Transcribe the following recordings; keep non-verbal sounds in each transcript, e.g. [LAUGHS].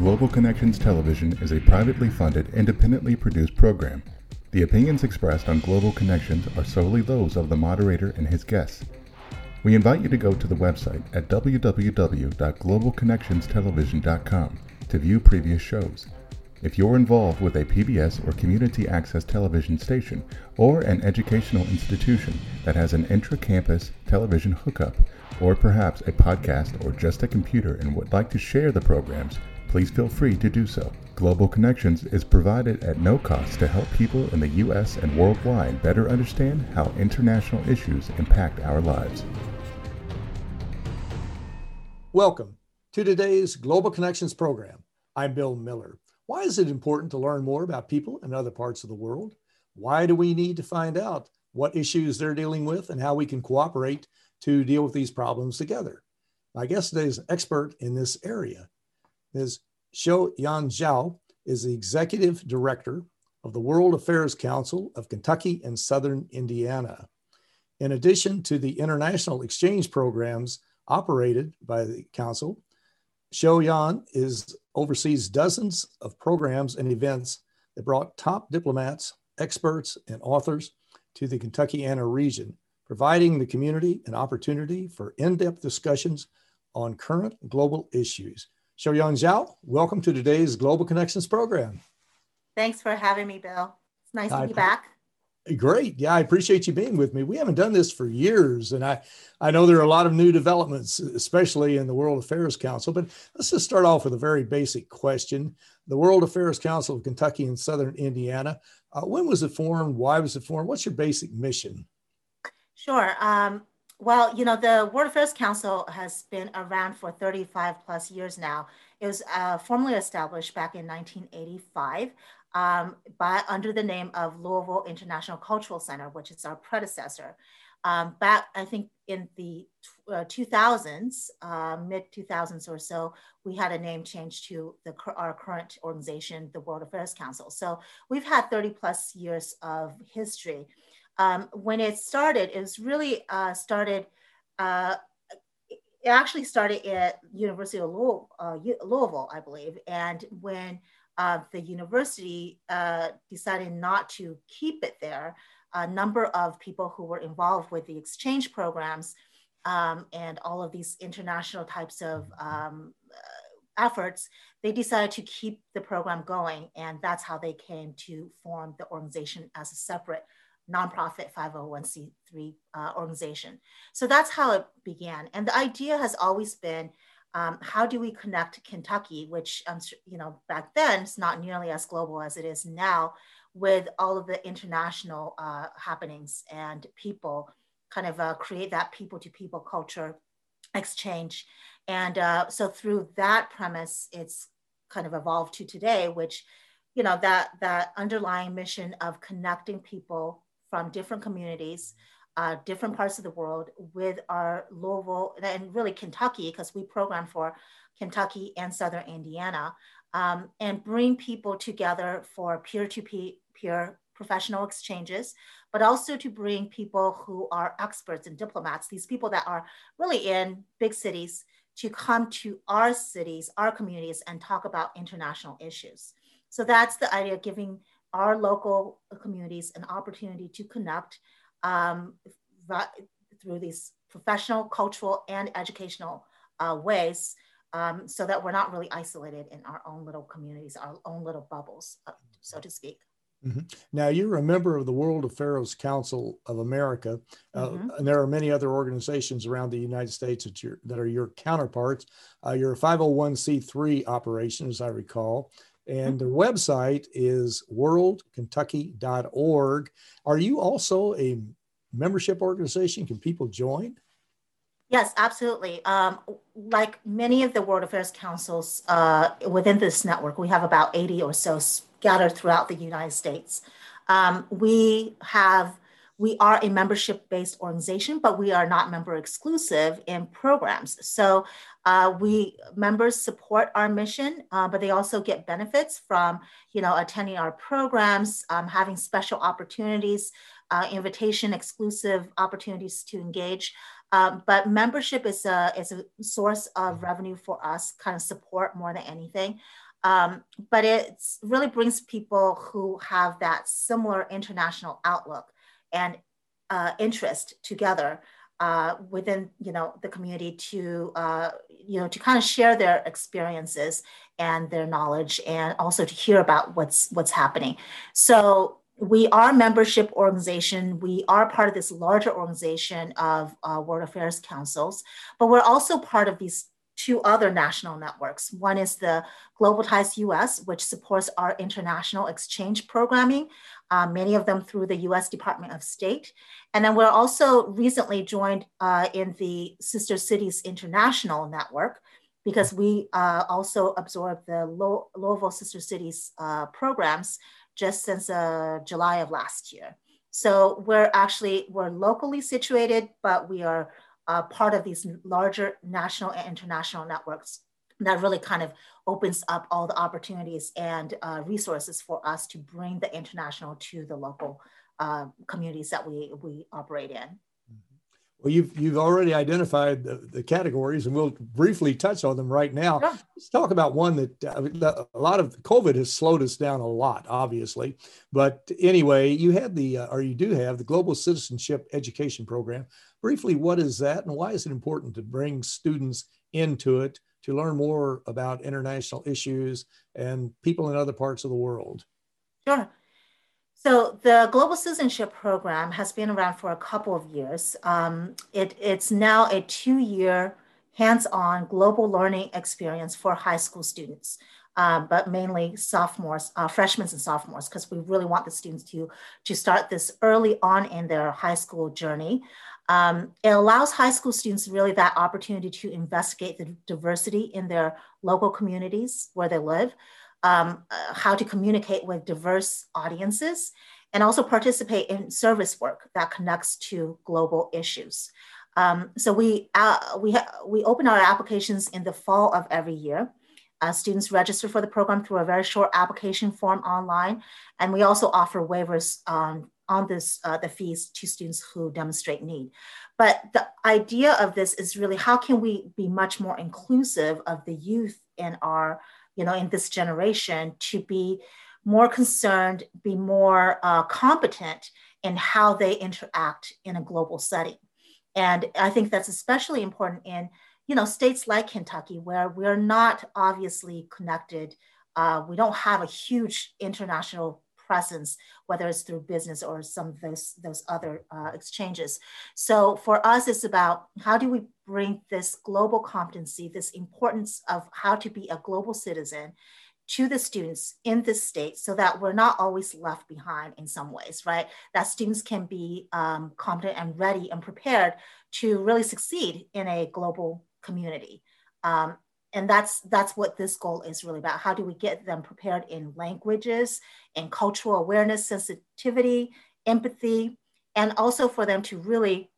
Global Connections Television is a privately funded, independently produced program. The opinions expressed on Global Connections are solely those of the moderator and his guests. We invite you to go to the website at www.globalconnectionstelevision.com to view previous shows. If you're involved with a PBS or community access television station or an educational institution that has an intra campus television hookup, or perhaps a podcast or just a computer and would like to share the programs, please feel free to do so. Global Connections is provided at no cost to help people in the U.S. and worldwide better understand how international issues impact our lives. Welcome to today's Global Connections program. I'm Bill Miller. Why is it important to learn more about people in other parts of the world? Why do we need to find out what issues they're dealing with and how we can cooperate to deal with these problems together? My guest today is an expert in this area. Ms. Xiao Yan Zhao is the executive director of the World Affairs Council of Kentucky and Southern Indiana. In addition to the international exchange programs operated by the council, Xiao Yan is oversees dozens of programs and events that brought top diplomats, experts, and authors to the Kentucky Kentuckiana region, providing the community an opportunity for in-depth discussions on current global issues. Xiaoyan Zhao, welcome to today's Global Connections program. Thanks for having me, Bill. It's nice to be back. Great. Yeah, I appreciate you being with me. We haven't done this for years, and I, I know there are a lot of new developments, especially in the World Affairs Council. But let's just start off with a very basic question. The World Affairs Council of Kentucky and Southern Indiana, uh, when was it formed? Why was it formed? What's your basic mission? Sure. Um, well, you know, the World Affairs Council has been around for 35 plus years now. It was uh, formally established back in 1985 um, by, under the name of Louisville International Cultural Center, which is our predecessor. Um, back, I think in the uh, 2000s, uh, mid 2000s or so, we had a name change to the, our current organization, the World Affairs Council. So we've had 30 plus years of history. Um, when it started, it was really uh, started, uh, it actually started at University of Louisville, uh, Louisville I believe. And when uh, the university uh, decided not to keep it there. A number of people who were involved with the exchange programs um, and all of these international types of um, uh, efforts, they decided to keep the program going. And that's how they came to form the organization as a separate nonprofit 501c3 uh, organization. So that's how it began. And the idea has always been um, how do we connect Kentucky, which um, you know back then is not nearly as global as it is now, with all of the international uh, happenings and people, kind of uh, create that people-to-people culture exchange, and uh, so through that premise, it's kind of evolved to today, which you know that that underlying mission of connecting people from different communities uh, different parts of the world with our Louisville and really Kentucky, because we program for Kentucky and Southern Indiana, um, and bring people together for peer to peer professional exchanges, but also to bring people who are experts and diplomats, these people that are really in big cities, to come to our cities, our communities, and talk about international issues. So that's the idea of giving our local communities an opportunity to connect um, through these professional, cultural, and educational uh, ways um, so that we're not really isolated in our own little communities, our own little bubbles, uh, so to speak. Mm-hmm. Now, you're a member of the World Affairs Council of America, uh, mm-hmm. and there are many other organizations around the United States that, that are your counterparts. Uh, you're a 501c3 operation, as I recall, and the mm-hmm. website is worldkentucky.org. Are you also a membership organization? Can people join? Yes, absolutely. Um, like many of the World Affairs Councils uh, within this network, we have about 80 or so scattered throughout the United States. Um, we have we are a membership based organization, but we are not member exclusive in programs. So uh, we members support our mission, uh, but they also get benefits from you know attending our programs, um, having special opportunities uh, invitation exclusive opportunities to engage. Um, but membership is a, is a source of revenue for us, kind of support more than anything. Um, but it really brings people who have that similar international outlook and uh, interest together uh, within you know the community to uh, you know to kind of share their experiences and their knowledge and also to hear about what's what's happening. So we are a membership organization. We are part of this larger organization of uh, world affairs councils but we're also part of these two other national networks. One is the Global Ties US, which supports our international exchange programming, uh, many of them through the US Department of State. And then we're also recently joined uh, in the Sister Cities International Network because we uh, also absorbed the Louisville Sister Cities uh, programs just since uh, July of last year. So we're actually, we're locally situated, but we are uh, part of these larger national and international networks that really kind of opens up all the opportunities and uh, resources for us to bring the international to the local uh, communities that we, we operate in. Well, you've you've already identified the, the categories, and we'll briefly touch on them right now. Yeah. Let's talk about one that uh, a lot of COVID has slowed us down a lot, obviously. But anyway, you had the uh, or you do have the Global Citizenship Education Program. Briefly, what is that, and why is it important to bring students into it to learn more about international issues and people in other parts of the world? Sure. So the Global Citizenship Program has been around for a couple of years. Um, it, it's now a two-year hands-on global learning experience for high school students, um, but mainly sophomores, uh, freshmen and sophomores, because we really want the students to, to start this early on in their high school journey. Um, it allows high school students really that opportunity to investigate the diversity in their local communities where they live, um, uh, how to communicate with diverse audiences, and also participate in service work that connects to global issues. Um, so we, uh, we, we open our applications in the fall of every year. Uh, students register for the program through a very short application form online. And we also offer waivers um, on this, uh, the fees to students who demonstrate need. But the idea of this is really how can we be much more inclusive of the youth in our you know, in this generation to be more concerned, be more uh, competent in how they interact in a global setting. And I think that's especially important in, you know, states like Kentucky, where we're not obviously connected. Uh, we don't have a huge international presence, whether it's through business or some of those, those other uh, exchanges. So for us, it's about how do we bring this global competency, this importance of how to be a global citizen to the students in this state so that we're not always left behind in some ways, right? That students can be um, competent and ready and prepared to really succeed in a global community. Um, and that's that's what this goal is really about how do we get them prepared in languages and cultural awareness sensitivity empathy and also for them to really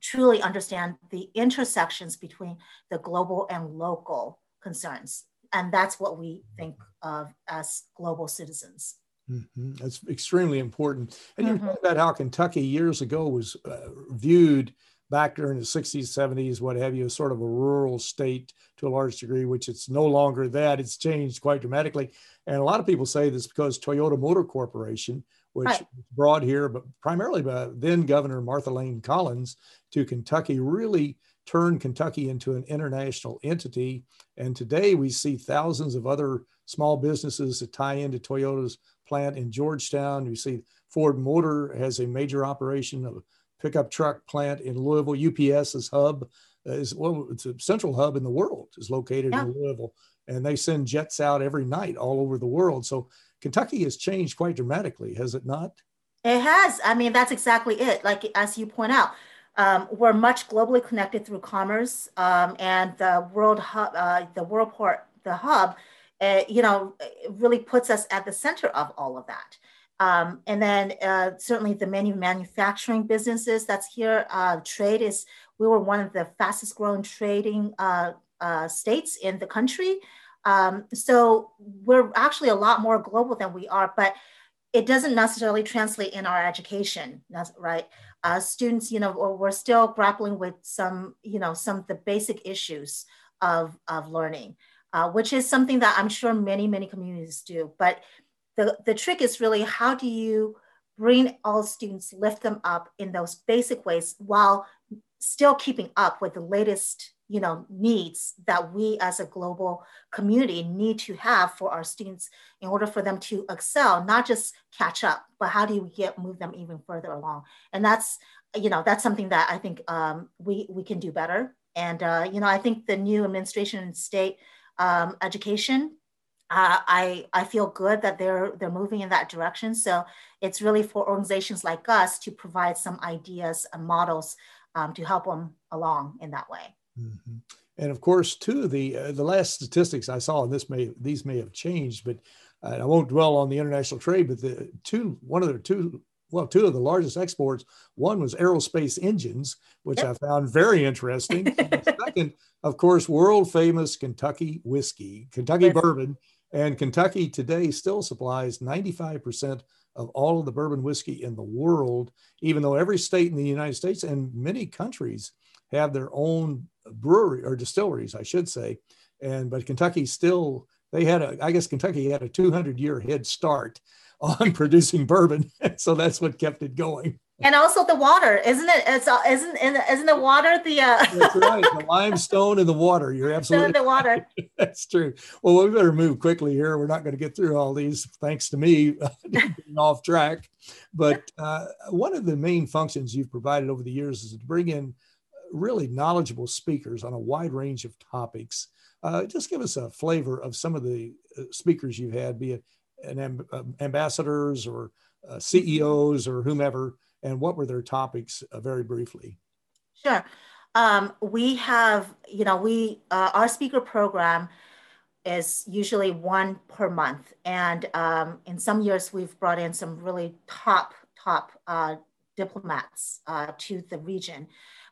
truly understand the intersections between the global and local concerns and that's what we think of as global citizens mm-hmm. that's extremely important and mm-hmm. you talk about how kentucky years ago was uh, viewed back during the 60s, 70s, what have you, sort of a rural state to a large degree, which it's no longer that. It's changed quite dramatically. And a lot of people say this because Toyota Motor Corporation, which right. brought here, but primarily by then Governor Martha Layne Collins to Kentucky, really turned Kentucky into an international entity. And today we see thousands of other small businesses that tie into Toyota's plant in Georgetown. You see Ford Motor has a major operation of pickup truck plant in Louisville. UPS's hub uh, is well, it's a central hub in the world is located yeah. in Louisville, and they send jets out every night all over the world. So Kentucky has changed quite dramatically, has it not? It has. I mean, that's exactly it. Like as you point out, um, we're much globally connected through commerce, um, and the world hub, uh, the world port, the hub, uh, you know, really puts us at the center of all of that. Um, and then uh, certainly the many manufacturing businesses that's here. Uh, trade is, we were one of the fastest growing trading uh, uh states in the country. Um, so we're actually a lot more global than we are, but it doesn't necessarily translate in our education, right? Uh, students, you know, or we're still grappling with some, you know, some of the basic issues of, of learning. uh, which is something that I'm sure many, many communities do. But the, the trick is really how do you bring all students, lift them up in those basic ways while still keeping up with the latest you know needs that we as a global community need to have for our students in order for them to excel not just catch up but how do we get move them even further along? And that's you know that's something that i think um, we we can do better. And uh, you know i think the new administration in state um, education uh, I, I feel good that they're they're moving in that direction. So it's really for organizations like us to provide some ideas and models um, to help them along in that way. Mm-hmm. And of course, too, the uh, the last statistics I saw, and this may these may have changed, but uh, I won't dwell on the international trade. But the two one of the two well, two of the largest exports. One was aerospace engines, which yep. I found very interesting. [LAUGHS] second, of course, world famous Kentucky whiskey, Kentucky bourbon, and Kentucky today still supplies 95% of all of the bourbon whiskey in the world, even though every state in the United States and many countries have their own brewery or distilleries, I should say. And but Kentucky still they had a I guess Kentucky had a 200 year head start [LAUGHS] on producing bourbon, [LAUGHS] so that's what kept it going. And also the water, isn't it? It's uh, isn't isn't the water the? Uh... That's right, the limestone and the water. You're [LAUGHS] absolutely the water. [LAUGHS] That's true. Well, we better move quickly here. We're not going to get through all these, thanks to me [LAUGHS] getting off track. But uh, one of the main functions you've provided over the years is to bring in really knowledgeable speakers on a wide range of topics. Uh, just give us a flavor of some of the uh, speakers you've had, be it an amb- uh, ambassadors or uh, CEOs or whomever, and what were their topics uh, very briefly? Sure. Um, we have, you know, we, uh, our speaker program is usually one per month. And um, in some years, we've brought in some really top, top uh, diplomats uh, to the region.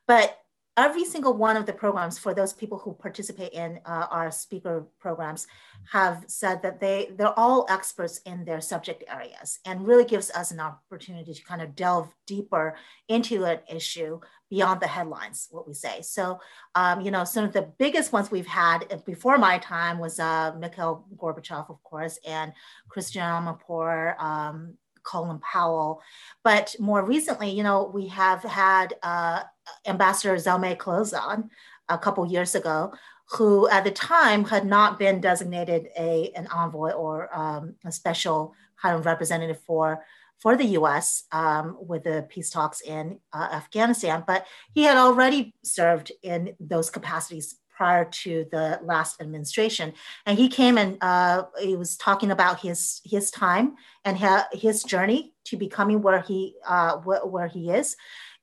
But every single one of the programs for those people who participate in uh, our speaker programs have said that they they're all experts in their subject areas and really gives us an opportunity to kind of delve deeper into an issue beyond the headlines what we say. So um, you know some of the biggest ones we've had before my time was uh, mikhail gorbachev of course and christiane amanpour um, Colin Powell. But more recently, you know, we have had uh, Ambassador Zalmay Khalilzad a couple years ago, who at the time had not been designated a, an envoy or um, a special kind of representative for, for the US um, with the peace talks in uh, Afghanistan, but he had already served in those capacities prior to the last administration. And he came and uh, he was talking about his his time and his journey to becoming where he uh, where he is.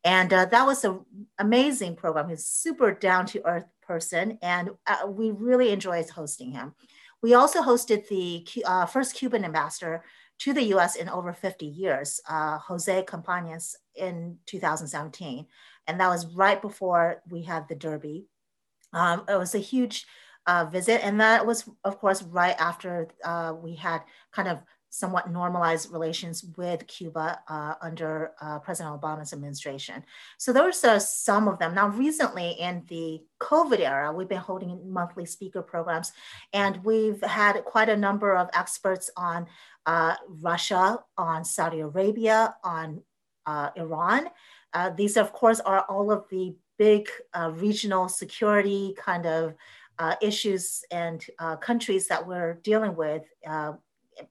And uh, that was an amazing program. He's super down to earth person, and uh, we really enjoyed hosting him. We also hosted the uh, first Cuban ambassador to the US in over 50 years, uh, Jose Cabañas, in 2017. And that was right before we had the Derby um, it was a huge uh, visit, and that was, of course, right after uh, we had kind of somewhat normalized relations with Cuba uh, under uh, President Obama's administration. So those are some of them. Now, recently in the COVID era, we've been holding monthly speaker programs, and we've had quite a number of experts on uh, Russia, on Saudi Arabia, on uh, Iran. These, of course, are all of the big uh, regional security kind of uh, issues and uh, countries that we're dealing with uh,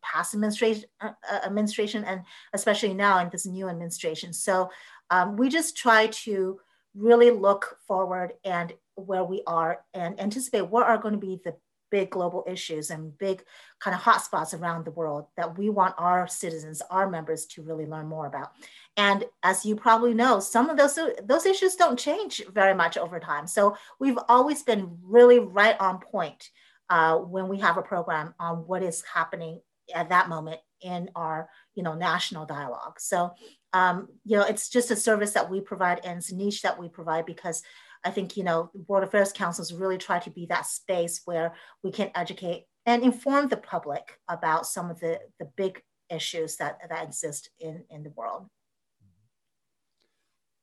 past administration, uh, uh, administration and especially now in this new administration. So um, we just try to really look forward and where we are and anticipate what are going to be the big global issues and big kind of hotspots around the world that we want our citizens, our members to really learn more about. And as you probably know, some of those, those issues don't change very much over time. So we've always been really right on point uh, when we have a program on what is happening at that moment in our you know national dialogue so um, you know it's just a service that we provide and it's a niche that we provide because I think, you know, World Affairs Councils really try to be that space where we can educate and inform the public about some of the, the big issues that, that exist in, in the world.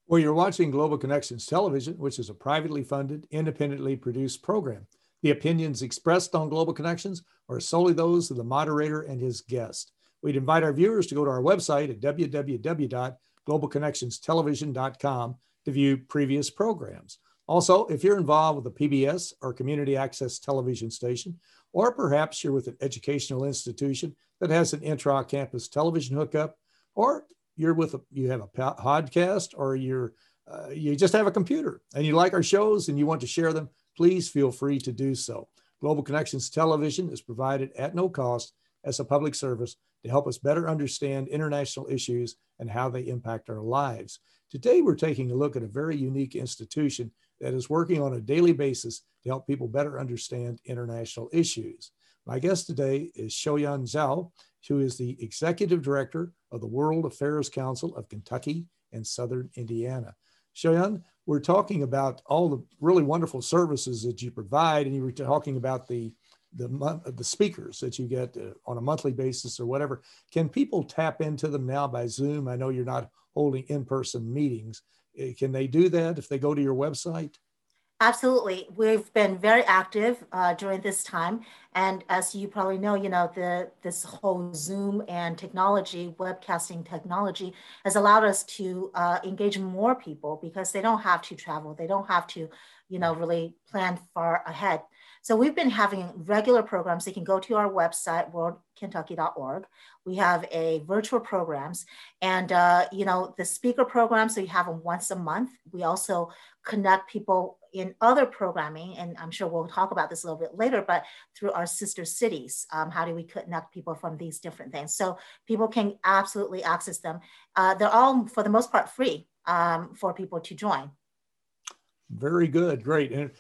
Well, you're watching Global Connections Television, which is a privately funded, independently produced program The opinions expressed on Global Connections are solely those of the moderator and his guest. We'd invite our viewers to go to our website at www.globalconnectionstelevision.com to view previous programs. Also, if you're involved with a PBS or community access television station, or perhaps you're with an educational institution that has an intra-campus television hookup, or you're with a, you have a podcast, or you're uh, you just have a computer and you like our shows and you want to share them, please feel free to do so. Global Connections Television is provided at no cost as a public service to help us better understand international issues and how they impact our lives. Today, we're taking a look at a very unique institution that is working on a daily basis to help people better understand international issues. My guest today is Xiaoyan Zhao, who is the Executive Director of the World Affairs Council of Kentucky and Southern Indiana. Xiaoyan, we're talking about all the really wonderful services that you provide, and you were talking about the the the speakers that you get uh, on a monthly basis or whatever. Can people tap into them now by Zoom? I know you're not holding in-person meetings. Uh, can they do that if they go to your website? Absolutely. We've been very active uh, during this time. And as you probably know, you know, the this whole Zoom and technology, webcasting technology has allowed us to uh, engage more people because they don't have to travel. They don't have to, you know, really plan far ahead. So we've been having regular programs. They can go to our website, worldkentucky.org. We have a virtual programs and, uh, you know, the speaker programs, so you have them once a month. We also connect people in other programming, and I'm sure we'll talk about this a little bit later, but through our sister cities, um, how do we connect people from these different things? So people can absolutely access them. Uh, they're all, for the most part, free um, for people to join. Very good, great. And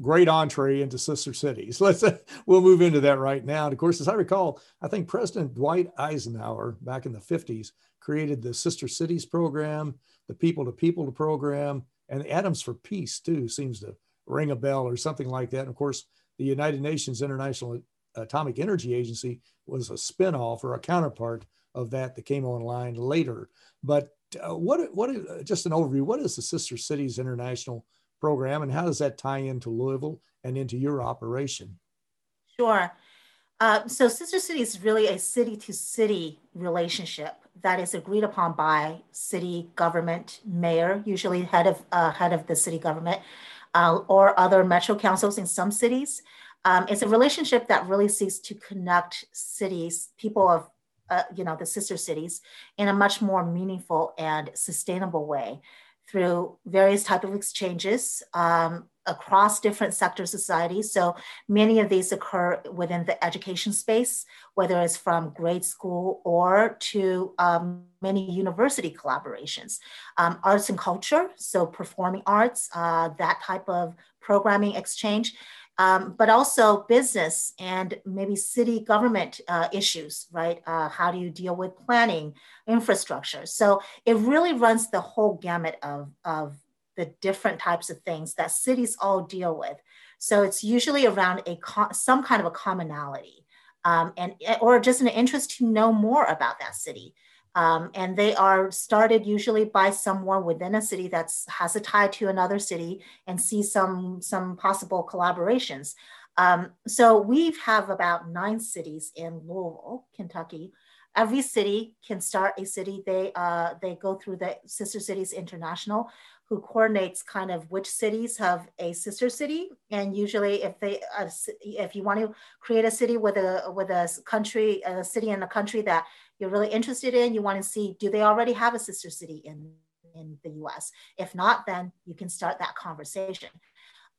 great entree into sister cities. [LAUGHS] Let's uh, we'll move into that right now. And of course, as I recall, I think President Dwight Eisenhower back in the 50s created the Sister Cities program, the People to People program, and Atoms for Peace too seems to ring a bell or something like that. And of course, the United Nations International Atomic Energy Agency was a spinoff or a counterpart of that that came online later. But uh, what what uh, just an overview? What is the Sister Cities International program and how does that tie into Louisville and into your operation? Sure. Uh, so Sister City is really a city to city relationship that is agreed upon by city government, mayor, usually head of uh, head of the city government, uh, or other metro councils in some cities. Um, it's a relationship that really seeks to connect cities, people of uh, you know the sister cities, in a much more meaningful and sustainable way through various type of exchanges um, across different sectors of society. So many of these occur within the education space, whether it's from grade school or to um, many university collaborations. Um, arts and culture, so performing arts, uh, that type of programming exchange um, but also business and maybe city government uh, issues, right? Uh, how do you deal with planning, infrastructure? So it really runs the whole gamut of, of the different types of things that cities all deal with. So it's usually around a some kind of a commonality, um, and or just an interest to know more about that city. Um, and they are started usually by someone within a city that has a tie to another city and see some, some possible collaborations. Um, so we have about nine cities in Louisville, Kentucky. Every city can start a city. They, uh, they go through the Sister Cities International, who coordinates kind of which cities have a sister city. And usually if they, uh, if you want to create a city with a, with a country, a city in a country that you're really interested in, you want to see, do they already have a sister city in, in the US? If not, then you can start that conversation.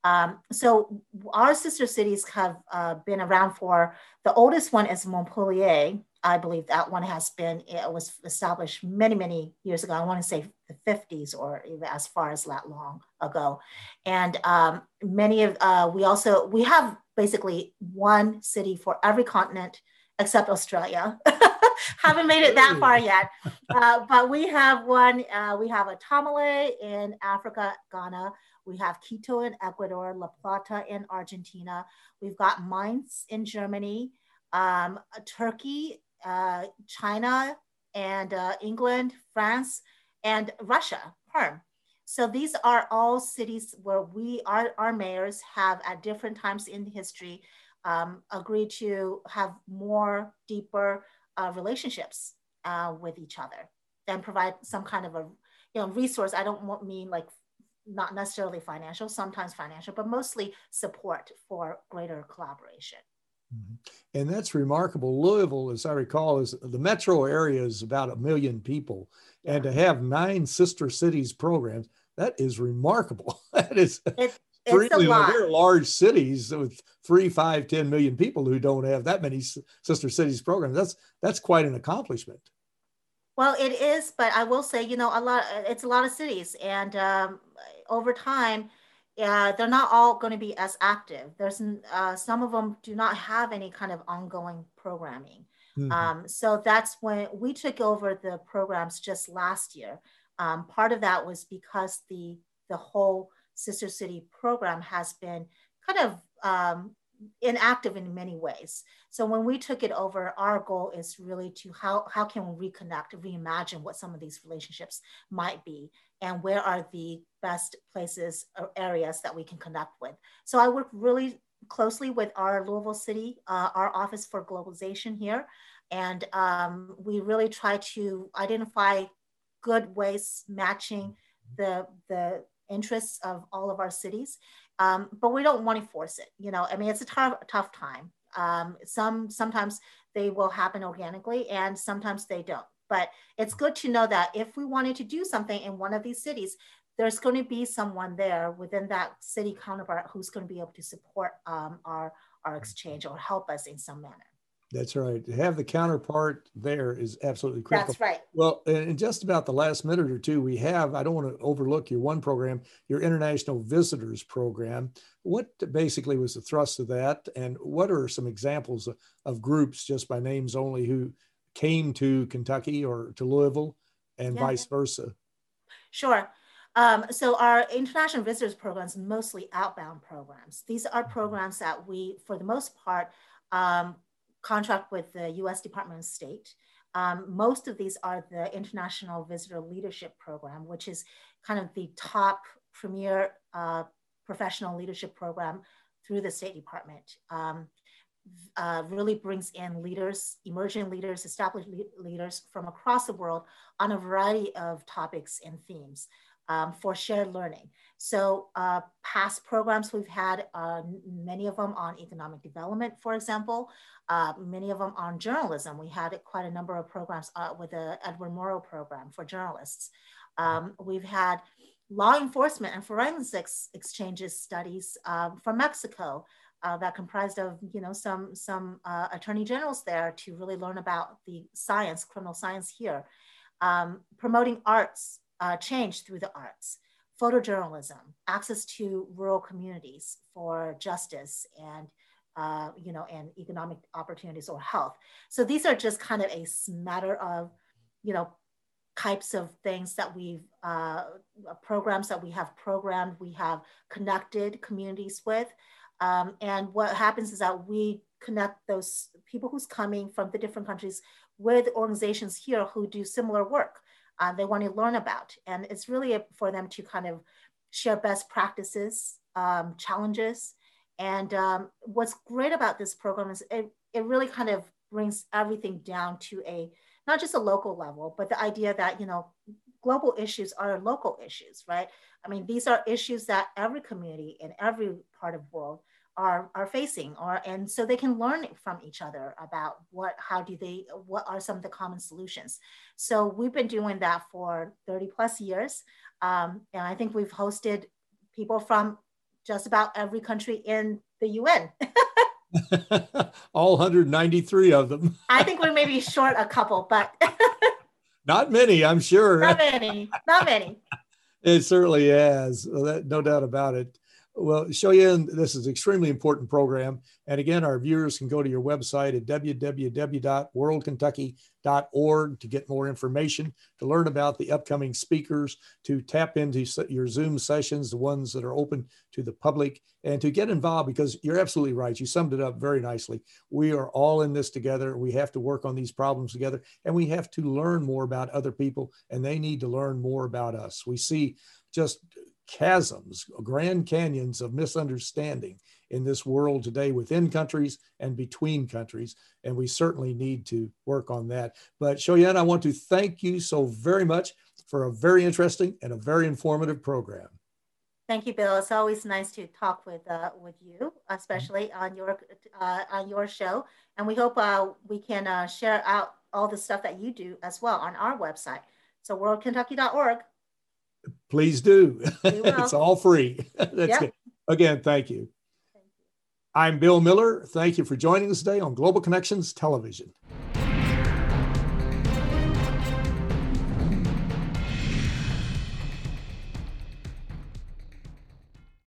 Um, so our sister cities have uh, been around for, the oldest one is Montpellier. I believe that one has been, it was established many, many years ago. I want to say the 50s or even as far as that long ago. And um, many of, uh, we also, we have basically one city for every continent except Australia. [LAUGHS] [LAUGHS] haven't made it that far yet. Uh, but we have one, uh, we have a Tamale in Africa, Ghana. We have Quito in Ecuador, La Plata in Argentina. We've got Mainz in Germany, um, Turkey, uh, China, and uh, England, France, and Russia, Perm. So these are all cities where we, our, our mayors have at different times in history um, agreed to have more deeper uh, relationships uh, with each other and provide some kind of a you know resource. I don't mean like not necessarily financial, sometimes financial, but mostly support for greater collaboration. Mm-hmm. And that's remarkable. Louisville, as I recall, is the metro area is about a million people, and to have nine sister cities programs, that is remarkable. [LAUGHS] that is it, three, you know, there are large cities with three, five, ten million people who don't have that many sister cities programs. That's that's quite an accomplishment. Well, it is, but I will say, you know, a lot. It's a lot of cities, and um, over time, yeah, they're not all going to be as active. There's uh, some of them do not have any kind of ongoing programming. Mm-hmm. Um, so that's when we took over the programs just last year. Um, part of that was because the the whole Sister City program has been kind of um, inactive in many ways. So when we took it over, our goal is really to how, how can we reconnect, reimagine what some of these relationships might be and where are the best places or areas that we can connect with. So I work really closely with our Louisville City, uh, our Office for Globalization here. And um, we really try to identify good ways matching the, the interests of all of our cities um, but we don't want to force it. You know, I mean, it's a tough, tough time. Um, some sometimes they will happen organically, and sometimes they don't. But it's good to know that if we wanted to do something in one of these cities, there's going to be someone there within that city counterpart who's going to be able to support um, our our exchange or help us in some manner. That's right. To have the counterpart there is absolutely critical. That's right. Well, in just about the last minute or two, we have, I don't want to overlook your one program, your International Visitors Program. What basically was the thrust of that? And what are some examples of, of groups, just by names only, who came to Kentucky or to Louisville and yeah. vice versa? Sure. Um, so our international visitors programs mostly outbound programs. These are mm-hmm. programs that we, for the most part, um, contract with the US Department of State. Um, most of these are the International Visitor Leadership Program, which is kind of the top premier uh, professional leadership program through the State Department. Um, uh, really brings in leaders, emerging leaders, established le leaders from across the world on a variety of topics and themes um, for shared learning. So uh, past programs we've had, uh, many of them on economic development, for example, uh, many of them on journalism. We had quite a number of programs uh, with the Edward Murrow program for journalists. Um, we've had law enforcement and forensics exchanges studies um, from Mexico uh, that comprised of you know some some uh, attorney generals there to really learn about the science, criminal science here, um, promoting arts uh, change through the arts, photojournalism, access to rural communities for justice and uh, you know, and economic opportunities or health. So these are just kind of a smatter of, you know, types of things that we've, uh, programs that we have programmed, we have connected communities with. Um, and what happens is that we connect those people who's coming from the different countries with organizations here who do similar work uh, they want to learn about. And it's really for them to kind of share best practices, um, challenges. And um, what's great about this program is it, it really kind of brings everything down to a, not just a local level, but the idea that, you know, global issues are local issues, right? I mean, these are issues that every community in every part of the world are, are facing or and so they can learn from each other about what how do they what are some of the common solutions. So we've been doing that for 30 plus years um, and i think we've hosted people from just about every country in the un [LAUGHS] all 193 of them. [LAUGHS] I think we may be short a couple but [LAUGHS] not many i'm sure. Not many not many. It certainly has no doubt about it Well, Xiaoyan, this is an extremely important program. And again, our viewers can go to your website at www.worldkentucky.org to get more information, to learn about the upcoming speakers, to tap into your Zoom sessions, the ones that are open to the public, and to get involved because you're absolutely right. You summed it up very nicely. We are all in this together. We have to work on these problems together, and we have to learn more about other people, and they need to learn more about us. We see just chasms, grand canyons of misunderstanding in this world today within countries and between countries. And we certainly need to work on that. But Xiaoyan, I want to thank you so very much for a very interesting and a very informative program. Thank you, Bill. It's always nice to talk with uh, with you, especially on your uh, on your show. And we hope uh, we can uh, share out all the stuff that you do as well on our website. So worldkentucky.org. Please do. [LAUGHS] it's all free. [LAUGHS] That's good. Again, thank you. thank you. I'm Bill Miller. Thank you for joining us today on Global Connections Television.